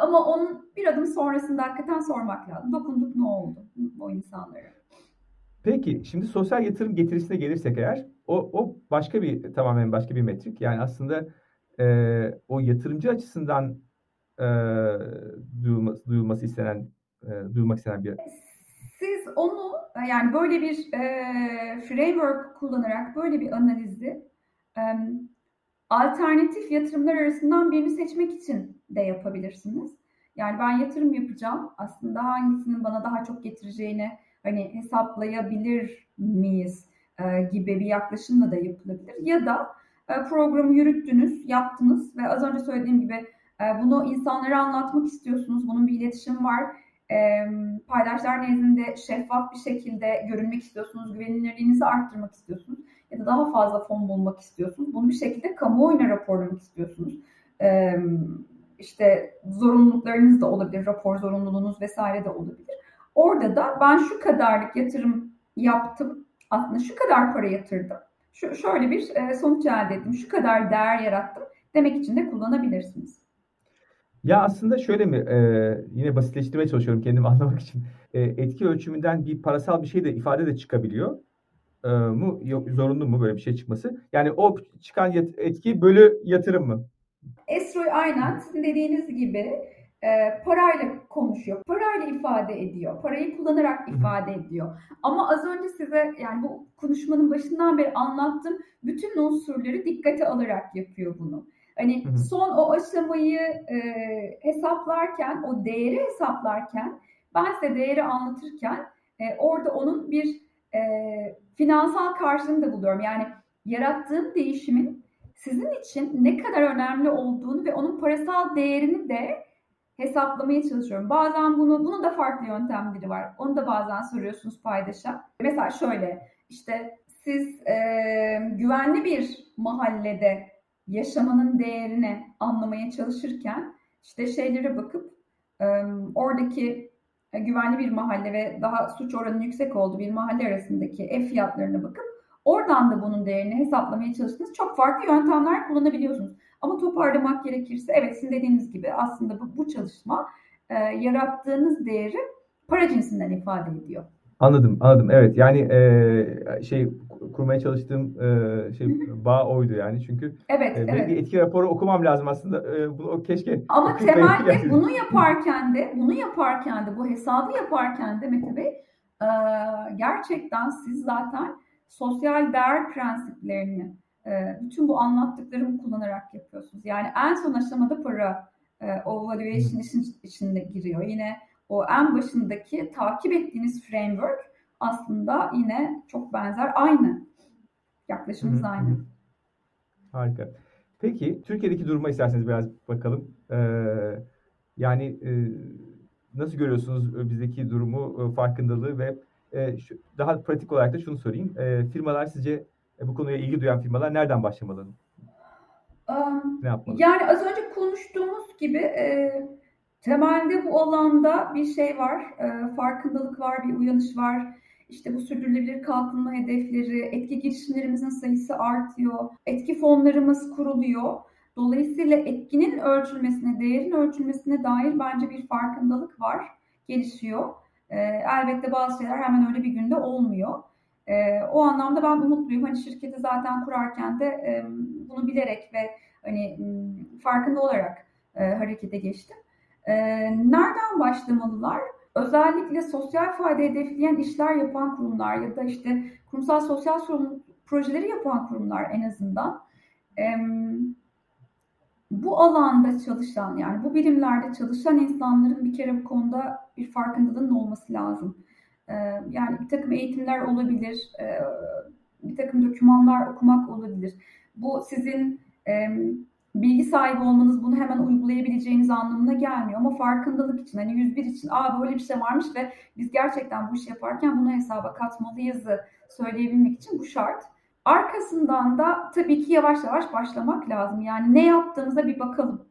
ama onun bir adım sonrasında hakikaten sormak lazım. Dokunduk ne oldu o insanlara? Peki şimdi sosyal yatırım getirisine gelirsek eğer o, o başka bir tamamen başka bir metrik. Yani aslında e, o yatırımcı açısından e, duyulması, duyulması istenen e, duyulmak istenen bir siz onu yani böyle bir e, framework kullanarak böyle bir analizi e, alternatif yatırımlar arasından birini seçmek için de yapabilirsiniz. Yani ben yatırım yapacağım. Aslında hangisinin bana daha çok getireceğini hani hesaplayabilir miyiz e, gibi bir yaklaşımla da yapılabilir. Ya da e, programı yürüttünüz, yaptınız ve az önce söylediğim gibi e, bunu insanlara anlatmak istiyorsunuz. Bunun bir iletişim var. E, paydaşlar nezdinde şeffaf bir şekilde görünmek istiyorsunuz. Güvenilirliğinizi arttırmak istiyorsunuz. Ya da daha fazla fon bulmak istiyorsunuz. Bunu bir şekilde kamuoyuna raporlamak istiyorsunuz. İşte zorunluluklarınız da olabilir, rapor zorunluluğunuz vesaire de olabilir. Orada da ben şu kadarlık yatırım yaptım, aslında şu kadar para yatırdım şu, şöyle bir e, sonuç elde ettim, şu kadar değer yarattım demek için de kullanabilirsiniz. Ya aslında şöyle mi, e, yine basitleştirmeye çalışıyorum kendimi anlamak için. E, etki ölçümünden bir parasal bir şey de ifade de çıkabiliyor. E, mu zorunlu mu böyle bir şey çıkması? Yani o çıkan yat, etki bölü yatırım mı? Esroy aynen sizin dediğiniz gibi e, parayla konuşuyor, parayla ifade ediyor, parayı kullanarak ifade ediyor. Ama az önce size yani bu konuşmanın başından beri anlattığım bütün unsurları dikkate alarak yapıyor bunu. Hani son o aşamayı e, hesaplarken, o değeri hesaplarken, ben size değeri anlatırken e, orada onun bir e, finansal karşılığını da buluyorum. Yani yarattığım değişimin sizin için ne kadar önemli olduğunu ve onun parasal değerini de hesaplamaya çalışıyorum. Bazen bunu, bunun da farklı yöntemleri var. Onu da bazen soruyorsunuz paydaşa. Mesela şöyle işte siz e, güvenli bir mahallede yaşamanın değerini anlamaya çalışırken işte şeylere bakıp e, oradaki güvenli bir mahalle ve daha suç oranının yüksek olduğu bir mahalle arasındaki ev fiyatlarına bakıp oradan da bunun değerini hesaplamaya çalıştığınız çok farklı yöntemler kullanabiliyorsunuz. Ama toparlamak gerekirse evet sizin dediğiniz gibi aslında bu, bu çalışma e, yarattığınız değeri para cinsinden ifade ediyor. Anladım, anladım. Evet, yani e, şey kurmaya çalıştığım e, şey bağ oydu yani çünkü evet, e, evet. bir etki raporu okumam lazım aslında. E, bunu keşke. Ama temelde bunu yaparken de bunu yaparken de bu hesabı yaparken de Mete Bey e, gerçekten siz zaten sosyal değer prensiplerini e, bütün bu anlattıklarımı kullanarak yapıyorsunuz. Yani en son aşamada para e, o valuation işin içinde giriyor. Yine o en başındaki takip ettiğiniz framework aslında yine çok benzer. Aynı. Yaklaşımımız aynı. Harika. Peki Türkiye'deki duruma isterseniz biraz bakalım. Ee, yani e, nasıl görüyorsunuz bizdeki durumu, farkındalığı ve e, şu, daha pratik olarak da şunu sorayım. E, firmalar sizce e, bu konuya ilgi duyan firmalar nereden başlamalı? Um, ne yapmalı? Yani az önce konuştuğumuz gibi e, temelde bu alanda bir şey var, e, farkındalık var, bir uyanış var. İşte bu sürdürülebilir kalkınma hedefleri, etki girişimlerimizin sayısı artıyor, etki fonlarımız kuruluyor. Dolayısıyla etkinin ölçülmesine, değerin ölçülmesine dair bence bir farkındalık var, gelişiyor. E, elbette bazı şeyler hemen öyle bir günde olmuyor. E, o anlamda ben umutluyum. Hani şirketi zaten kurarken de e, bunu bilerek ve hani farkında olarak e, harekete geçtim. E, nereden başlamalılar? Özellikle sosyal fayda hedefleyen işler yapan kurumlar ya da işte kurumsal sosyal sorumluluk projeleri yapan kurumlar en azından e, bu alanda çalışan yani bu birimlerde çalışan insanların bir kere bu konuda bir farkındalığının olması lazım. E, yani bir takım eğitimler olabilir, e, bir takım dokümanlar okumak olabilir. Bu sizin e, bilgi sahibi olmanız bunu hemen uygulayabileceğiniz anlamına gelmiyor. Ama farkındalık için hani 101 için aa böyle bir şey varmış ve biz gerçekten bu işi yaparken bunu hesaba katmalıyızı söyleyebilmek için bu şart. Arkasından da tabii ki yavaş yavaş başlamak lazım. Yani ne yaptığımıza bir bakalım.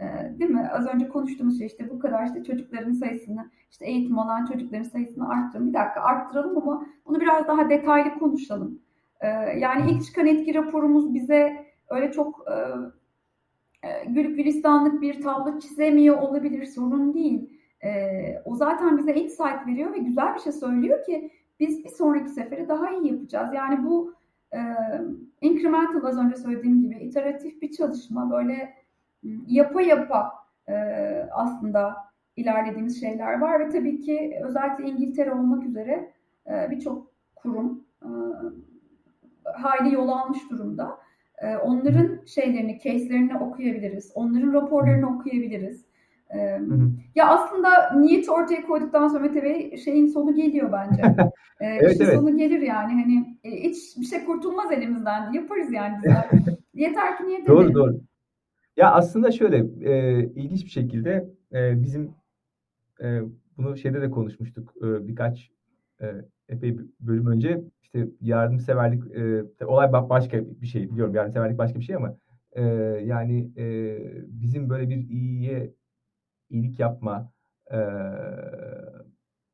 Ee, değil mi? Az önce konuştuğumuz şey işte bu kadar işte çocukların sayısını, işte eğitim alan çocukların sayısını arttıralım. Bir dakika arttıralım ama bunu biraz daha detaylı konuşalım. Ee, yani ilk çıkan etki raporumuz bize öyle çok e, e, gülük gülistanlık bir tablo çizemiyor olabilir sorun değil. E, o zaten bize insight veriyor ve güzel bir şey söylüyor ki biz bir sonraki sefere daha iyi yapacağız. Yani bu e, incremental az önce söylediğim gibi iteratif bir çalışma böyle yapa yapa e, aslında ilerlediğimiz şeyler var ve tabii ki özellikle İngiltere olmak üzere e, birçok kurum e, hayli yol almış durumda. Ee, onların şeylerini, case'lerini okuyabiliriz. Onların raporlarını okuyabiliriz. Ee, ya aslında niyeti ortaya koyduktan sonra Mete Bey şeyin sonu geliyor bence. Ee, evet, işin evet. sonu gelir yani. Hani e, hiç bir şey kurtulmaz elimizden. Yaparız yani güzel. Yeter ki niyet Doğru edelim. doğru. Ya aslında şöyle e, ilginç bir şekilde e, bizim e, bunu şeyde de konuşmuştuk e, birkaç e, epey bölüm önce işte yardımseverlik e, olay başka bir şey biliyorum yardımseverlik başka bir şey ama e, yani e, bizim böyle bir iyiye iyilik yapma e,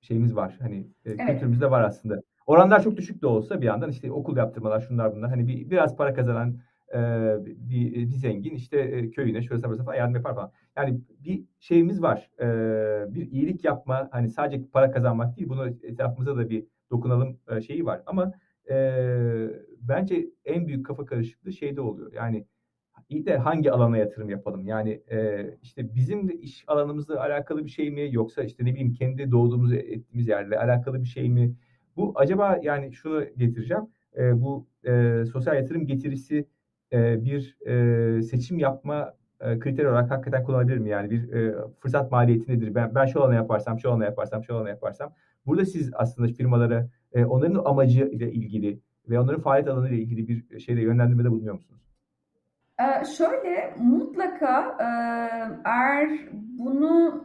şeyimiz var. Hani e, evet. kültürümüzde var aslında. Oranlar çok düşük de olsa bir yandan işte okul yaptırmalar şunlar bunlar. Hani bir biraz para kazanan e, bir, bir zengin işte e, köyüne şöyle burası falan yardım yapar falan. Yani bir şeyimiz var. E, bir iyilik yapma hani sadece para kazanmak değil bunu etrafımıza da bir dokunalım e, şeyi var. Ama e, bence en büyük kafa karışıklığı şeyde oluyor. Yani iyi de hangi alana yatırım yapalım? Yani e, işte bizim de iş alanımızla alakalı bir şey mi yoksa işte ne bileyim kendi doğduğumuz ettiğimiz yerle alakalı bir şey mi? Bu acaba yani şunu getireceğim. E, bu e, sosyal yatırım getirisi e, bir e, seçim yapma e, kriter olarak hakikaten kullanabilir mi? Yani bir e, fırsat maliyeti nedir? Ben, ben şu alana yaparsam, şu alana yaparsam, şu alana yaparsam. Burada siz aslında firmalara e, onların amacı ile ilgili ve onların faaliyet alanı ile ilgili bir şeyde yönlendirmede bulunuyor musunuz? Ee, şöyle mutlaka e, eğer bunu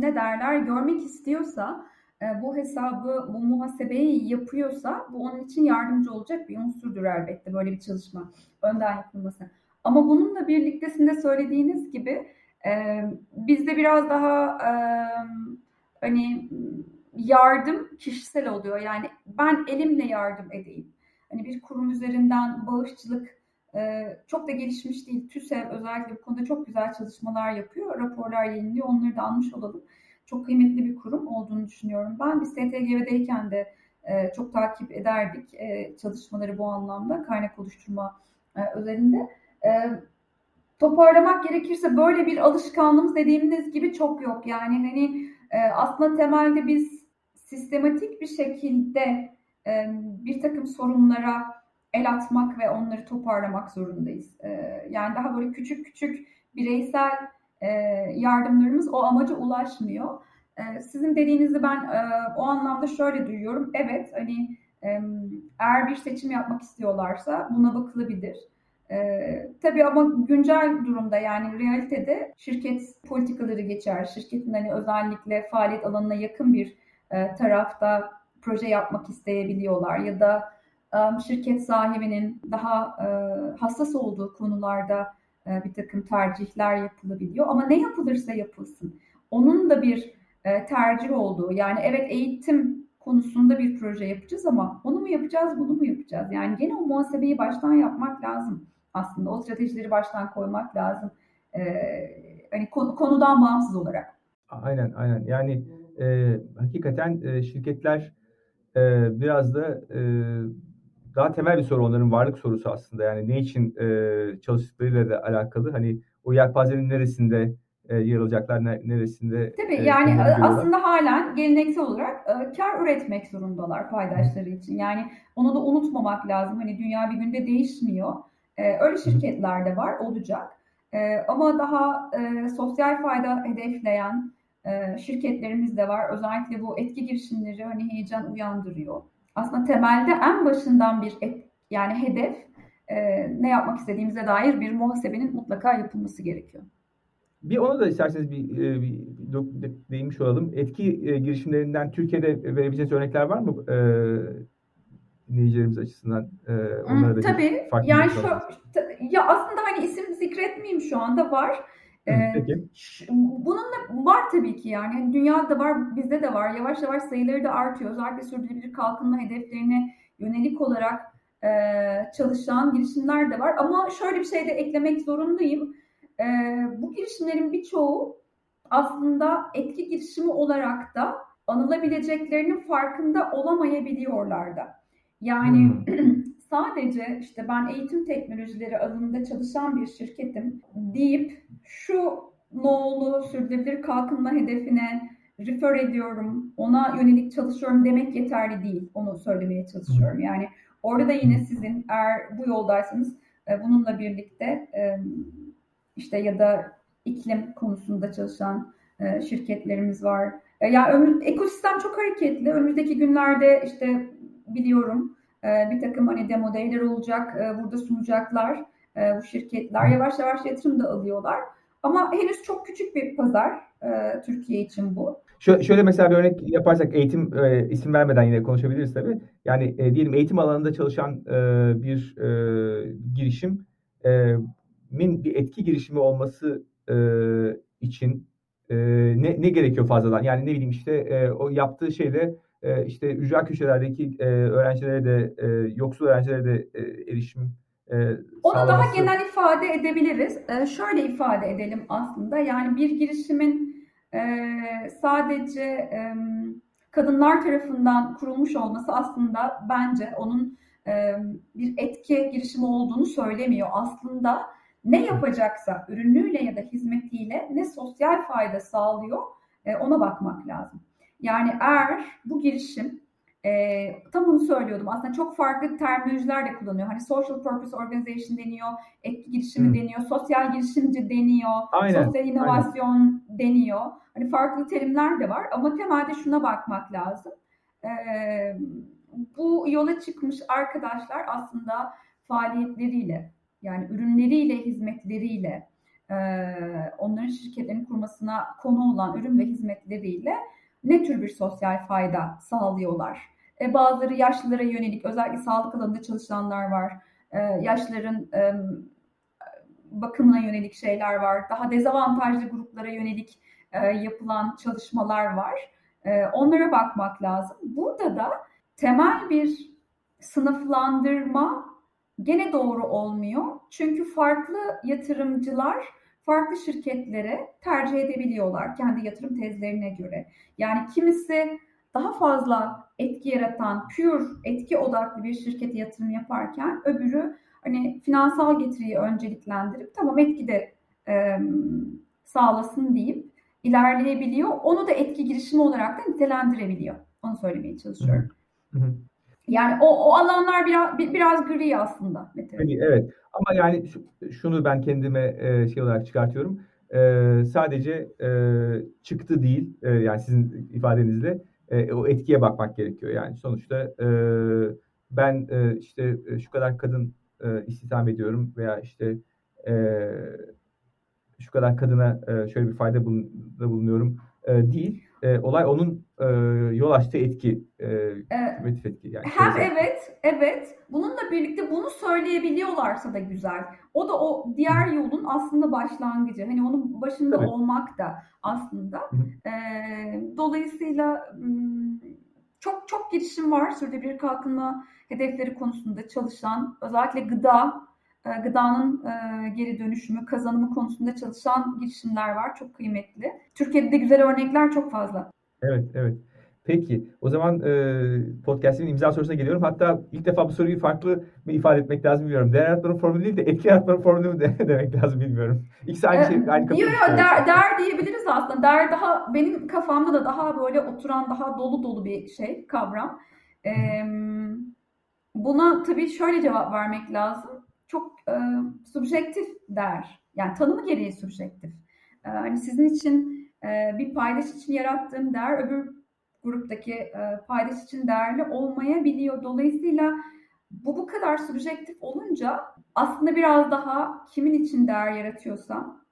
ne derler görmek istiyorsa e, bu hesabı, bu muhasebeyi yapıyorsa bu onun için yardımcı olacak bir unsurdur elbette böyle bir çalışma önden yapılması. Ama bununla birlikte sizin de söylediğiniz gibi e, bizde biraz daha e, hani yardım kişisel oluyor. Yani ben elimle yardım edeyim. Hani bir kurum üzerinden bağışçılık e, çok da gelişmiş değil. TÜSEV özellikle bu konuda çok güzel çalışmalar yapıyor. Raporlar yayınlıyor. Onları da almış olalım. Çok kıymetli bir kurum olduğunu düşünüyorum. Ben biz STGV'deyken de e, çok takip ederdik e, çalışmaları bu anlamda kaynak oluşturma e, özelinde. E, toparlamak gerekirse böyle bir alışkanlığımız dediğimiz gibi çok yok. Yani hani e, aslında temelde biz sistematik bir şekilde e, bir takım sorunlara el atmak ve onları toparlamak zorundayız. E, yani daha böyle küçük küçük bireysel e, yardımlarımız o amaca ulaşmıyor. E, sizin dediğinizi ben e, o anlamda şöyle duyuyorum. Evet hani e, eğer bir seçim yapmak istiyorlarsa buna bakılabilir. Ee, tabii ama güncel durumda yani realitede şirket politikaları geçer. Şirketin hani özellikle faaliyet alanına yakın bir e, tarafta proje yapmak isteyebiliyorlar ya da e, şirket sahibinin daha e, hassas olduğu konularda bir takım tercihler yapılabiliyor. Ama ne yapılırsa yapılsın. Onun da bir tercih olduğu yani evet eğitim konusunda bir proje yapacağız ama onu mu yapacağız bunu mu yapacağız? Yani gene o muhasebeyi baştan yapmak lazım aslında. O stratejileri baştan koymak lazım. E, hani konudan bağımsız olarak. Aynen aynen yani e, hakikaten e, şirketler e, biraz da e, daha temel bir soru onların varlık sorusu aslında yani ne için e, çalıştıklarıyla da alakalı hani o yelpazenin neresinde e, yer alacaklar neresinde Tabii e, yani aslında halen geleneksel olarak e, kar üretmek zorundalar paydaşları için. Yani onu da unutmamak lazım. Hani dünya bir günde değişmiyor. E, öyle şirketler de var, olacak. E, ama daha e, sosyal fayda hedefleyen e, şirketlerimiz de var. Özellikle bu etki girişimleri hani heyecan uyandırıyor. Aslında temelde en başından bir et, yani hedef e, ne yapmak istediğimize dair bir muhasebenin mutlaka yapılması gerekiyor. Bir onu da isterseniz bir, e, bir, bir değinmiş olalım. Etki e, girişimlerinden Türkiye'de verebileceğiniz örnekler var mı? E, dinleyicilerimiz açısından e, onlara da Tabii. farklı yani şu ya aslında hani isim zikretmeyeyim şu anda var. Peki. Bunun da var tabii ki yani. yani. Dünyada var, bizde de var. Yavaş yavaş sayıları da artıyor. Özellikle sürdürülebilir kalkınma hedeflerine yönelik olarak e, çalışan girişimler de var. Ama şöyle bir şey de eklemek zorundayım. E, bu girişimlerin birçoğu aslında etki girişimi olarak da anılabileceklerinin farkında olamayabiliyorlar da. Yani hmm. sadece işte ben eğitim teknolojileri alanında çalışan bir şirketim deyip şu nolu sürdürülebilir kalkınma hedefine refer ediyorum, ona yönelik çalışıyorum demek yeterli değil. Onu söylemeye çalışıyorum. Yani orada da yine sizin eğer bu yoldaysanız e, bununla birlikte e, işte ya da iklim konusunda çalışan e, şirketlerimiz var. Yani ekosistem çok hareketli. Önümüzdeki günlerde işte biliyorum bir takım hani demo day'ler olacak. Burada sunacaklar bu şirketler. Yavaş yavaş yatırım da alıyorlar. Ama henüz çok küçük bir pazar e, Türkiye için bu. Şöyle, şöyle mesela bir örnek yaparsak eğitim e, isim vermeden yine konuşabiliriz tabii. Yani e, diyelim eğitim alanında çalışan e, bir e, girişim e, min bir etki girişimi olması e, için e, ne, ne gerekiyor fazladan? Yani ne bileyim işte e, o yaptığı şeyle e, işte ücra köşelerdeki e, öğrencilere de e, yoksul öğrencilere de e, erişim e, Onu sağlaması... daha genel ifade edebiliriz. E, şöyle ifade edelim aslında. Yani bir girişimin e, sadece e, kadınlar tarafından kurulmuş olması aslında bence onun e, bir etki girişimi olduğunu söylemiyor. Aslında ne yapacaksa ürünüyle ya da hizmetiyle ne sosyal fayda sağlıyor e, ona bakmak lazım. Yani eğer bu girişim e, tam onu söylüyordum. Aslında çok farklı terminolojiler de kullanıyor. Hani social purpose organization deniyor, etki girişimi hmm. deniyor, sosyal girişimci deniyor, aynen, sosyal inovasyon aynen. deniyor. Hani farklı terimler de var ama temelde şuna bakmak lazım. E, bu yola çıkmış arkadaşlar aslında faaliyetleriyle yani ürünleriyle, hizmetleriyle, e, onların şirketlerini kurmasına konu olan ürün ve hizmetleriyle ne tür bir sosyal fayda sağlıyorlar? E, bazıları yaşlılara yönelik, özellikle sağlık alanında çalışanlar var. E, yaşlıların e, bakımına yönelik şeyler var. Daha dezavantajlı gruplara yönelik e, yapılan çalışmalar var. E, onlara bakmak lazım. Burada da temel bir sınıflandırma gene doğru olmuyor. Çünkü farklı yatırımcılar farklı şirketlere tercih edebiliyorlar kendi yatırım tezlerine göre. Yani kimisi daha fazla etki yaratan, pure etki odaklı bir şirkete yatırım yaparken öbürü hani finansal getiriyi önceliklendirip tamam etki de e, sağlasın deyip ilerleyebiliyor. Onu da etki girişimi olarak da nitelendirebiliyor. Onu söylemeye çalışıyorum. Hı hı. Yani o, o alanlar biraz biraz gri aslında. Gri, evet. Ama yani şunu ben kendime e, şey olarak çıkartıyorum. E, sadece e, çıktı değil, e, yani sizin ifadenizle e, o etkiye bakmak gerekiyor. Yani sonuçta e, ben e, işte şu kadar kadın e, istihdam ediyorum veya işte e, şu kadar kadına e, şöyle bir fayda bulunuyorum e, değil. E, olay onun e, yol açtığı etki, e, evet. etki. Yani Hem şey evet, evet. Bununla birlikte bunu söyleyebiliyorlarsa da güzel. O da o diğer yolun aslında başlangıcı. Hani onun başında Tabii. olmak da aslında. E, dolayısıyla çok çok girişim var sürdürülebilir kalkınma hedefleri konusunda çalışan, özellikle gıda gıdanın e, geri dönüşümü, kazanımı konusunda çalışan girişimler var. Çok kıymetli. Türkiye'de de güzel örnekler çok fazla. Evet, evet. Peki, o zaman e, podcast'imin imza sorusuna geliyorum. Hatta ilk defa bu soruyu farklı mı ifade etmek lazım bilmiyorum. Değer yaratmanın formülü değil de etki yaratmanın formülü mü de, demek lazım bilmiyorum. İkisi aynı şey, aynı. Yok yok, der, der diyebiliriz aslında. Der daha, benim kafamda da daha böyle oturan, daha dolu dolu bir şey, kavram. Ee, buna tabii şöyle cevap vermek lazım çok e, subjektif der. Yani tanımı gereği subjektif. E, hani sizin için e, bir paydaş için yarattığım değer öbür gruptaki e, paydaş için değerli olmayabiliyor. Dolayısıyla bu bu kadar subjektif olunca aslında biraz daha kimin için değer yaratıyorsam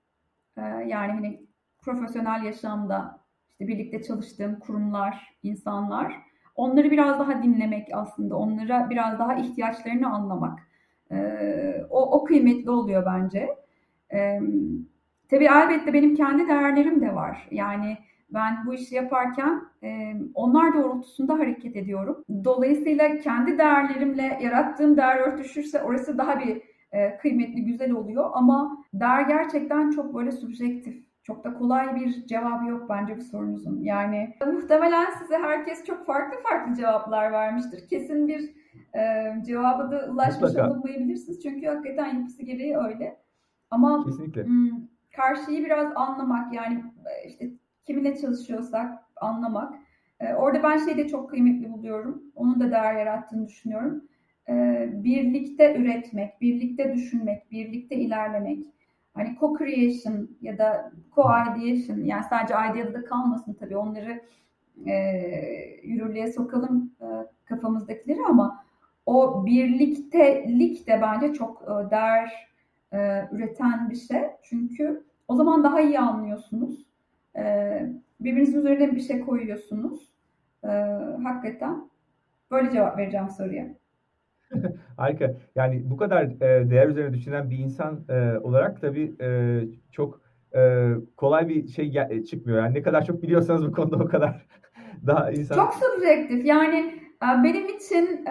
e, yani hani profesyonel yaşamda işte birlikte çalıştığım kurumlar, insanlar onları biraz daha dinlemek aslında onlara biraz daha ihtiyaçlarını anlamak o, o kıymetli oluyor bence. E, tabii elbette benim kendi değerlerim de var. Yani ben bu işi yaparken e, onlar doğrultusunda hareket ediyorum. Dolayısıyla kendi değerlerimle yarattığım değer örtüşürse orası daha bir e, kıymetli, güzel oluyor. Ama değer gerçekten çok böyle subjektif. Çok da kolay bir cevabı yok bence bu sorunuzun. Yani muhtemelen size herkes çok farklı farklı cevaplar vermiştir. Kesin bir e, cevaba da ulaşmış Mutlaka. Çünkü hakikaten yapısı gereği öyle. Ama Kesinlikle. M- karşıyı biraz anlamak yani işte kiminle çalışıyorsak anlamak. E, orada ben şeyi de çok kıymetli buluyorum. Onun da değer yarattığını düşünüyorum. E, birlikte üretmek, birlikte düşünmek, birlikte ilerlemek. Hani co-creation ya da co-ideation yani sadece idea'da da kalmasın tabii onları e, yürürlüğe sokalım e, kafamızdakileri ama o birliktelik de bence çok e, değer e, üreten bir şey. Çünkü o zaman daha iyi anlıyorsunuz. E, birbirinizin üzerine bir şey koyuyorsunuz. Hakikaten böyle cevap vereceğim soruya. Harika. Yani bu kadar değer üzerine düşünen bir insan olarak tabii çok kolay bir şey çıkmıyor. Yani ne kadar çok biliyorsanız bu konuda o kadar daha insan... Çok subjektif. Yani benim için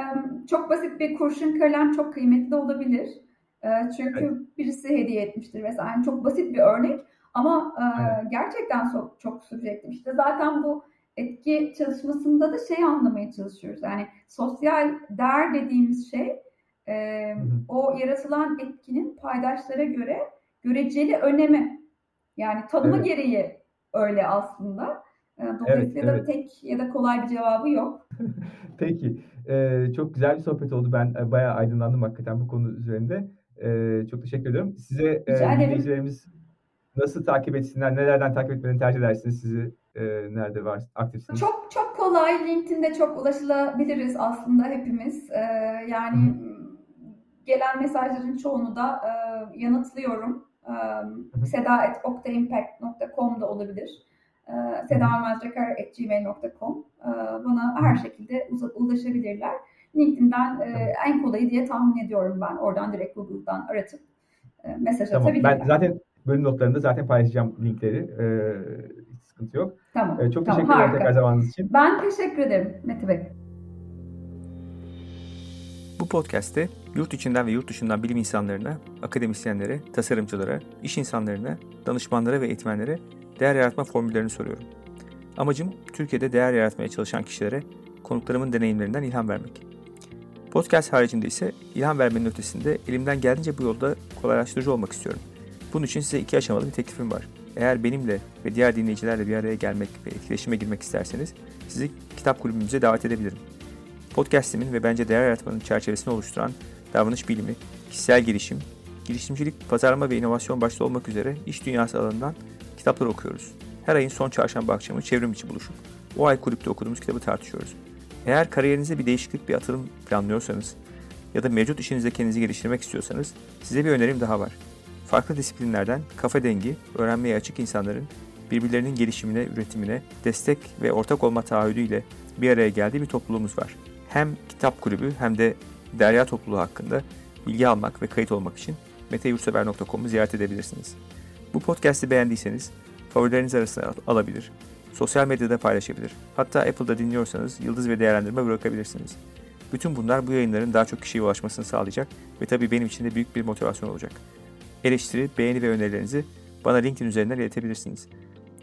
çok basit bir kurşun kalem çok kıymetli olabilir. Ee, çünkü evet. birisi hediye etmiştir vesaire. Yani çok basit bir örnek ama e, evet. gerçekten çok, çok subjektif. İşte zaten bu etki çalışmasında da şey anlamaya çalışıyoruz. Yani sosyal değer dediğimiz şey o yaratılan etkinin paydaşlara göre göreceli önemi. Yani tanımı evet. gereği öyle aslında. Dolayısıyla evet, evet. tek ya da kolay bir cevabı yok. Peki. Ee, çok güzel bir sohbet oldu. Ben e, bayağı aydınlandım hakikaten bu konu üzerinde. Ee, çok teşekkür ediyorum. Size e, dinleyicilerimiz nasıl takip etsinler, nelerden takip etmeni tercih edersiniz? Sizi e, nerede var, aktifsiniz? Çok çok kolay. LinkedIn'de çok ulaşılabiliriz aslında hepimiz. Ee, yani Hı. gelen mesajların çoğunu da e, yanıtlıyorum. E, seda.oktaimpact.com'da olabilir. E, sedamelmezcekar.gmail.com e, bana her şekilde ulaşabilirler. LinkedIn'den e, en kolayı diye tahmin ediyorum ben. Oradan direkt Google'dan aratıp e, mesaj tamam. atabilirler. Ben zaten bölüm notlarında zaten paylaşacağım linkleri. E, hiç sıkıntı yok. Tamam. Çok tamam, teşekkür ederim harika. tekrar zamanınız için. Ben teşekkür ederim Mete Bey. Bu podcast'te yurt içinden ve yurt dışından bilim insanlarına, akademisyenlere, tasarımcılara, iş insanlarına, danışmanlara ve eğitmenlere değer yaratma formüllerini soruyorum. Amacım Türkiye'de değer yaratmaya çalışan kişilere konuklarımın deneyimlerinden ilham vermek. Podcast haricinde ise ilham vermenin ötesinde elimden geldiğince bu yolda kolaylaştırıcı olmak istiyorum. Bunun için size iki aşamalı bir teklifim var. Eğer benimle ve diğer dinleyicilerle bir araya gelmek ve etkileşime girmek isterseniz sizi kitap kulübümüze davet edebilirim. Podcast'imin ve bence değer yaratmanın çerçevesini oluşturan davranış bilimi, kişisel gelişim, girişimcilik, pazarlama ve inovasyon başta olmak üzere iş dünyası alanından kitaplar okuyoruz. Her ayın son çarşamba akşamı çevrim içi buluşup o ay kulüpte okuduğumuz kitabı tartışıyoruz. Eğer kariyerinize bir değişiklik, bir atılım planlıyorsanız ya da mevcut işinizde kendinizi geliştirmek istiyorsanız size bir önerim daha var. Farklı disiplinlerden kafa dengi, öğrenmeye açık insanların birbirlerinin gelişimine, üretimine destek ve ortak olma taahhüdüyle bir araya geldiği bir topluluğumuz var. Hem kitap kulübü hem de Derya topluluğu hakkında bilgi almak ve kayıt olmak için meteyurtsever.com'u ziyaret edebilirsiniz. Bu podcast'i beğendiyseniz favorileriniz arasına alabilir, sosyal medyada paylaşabilir, hatta Apple'da dinliyorsanız yıldız ve değerlendirme bırakabilirsiniz. Bütün bunlar bu yayınların daha çok kişiye ulaşmasını sağlayacak ve tabii benim için de büyük bir motivasyon olacak. Eleştiri, beğeni ve önerilerinizi bana LinkedIn üzerinden iletebilirsiniz.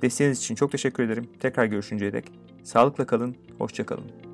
Desteğiniz için çok teşekkür ederim. Tekrar görüşünceye dek sağlıkla kalın, hoşça kalın.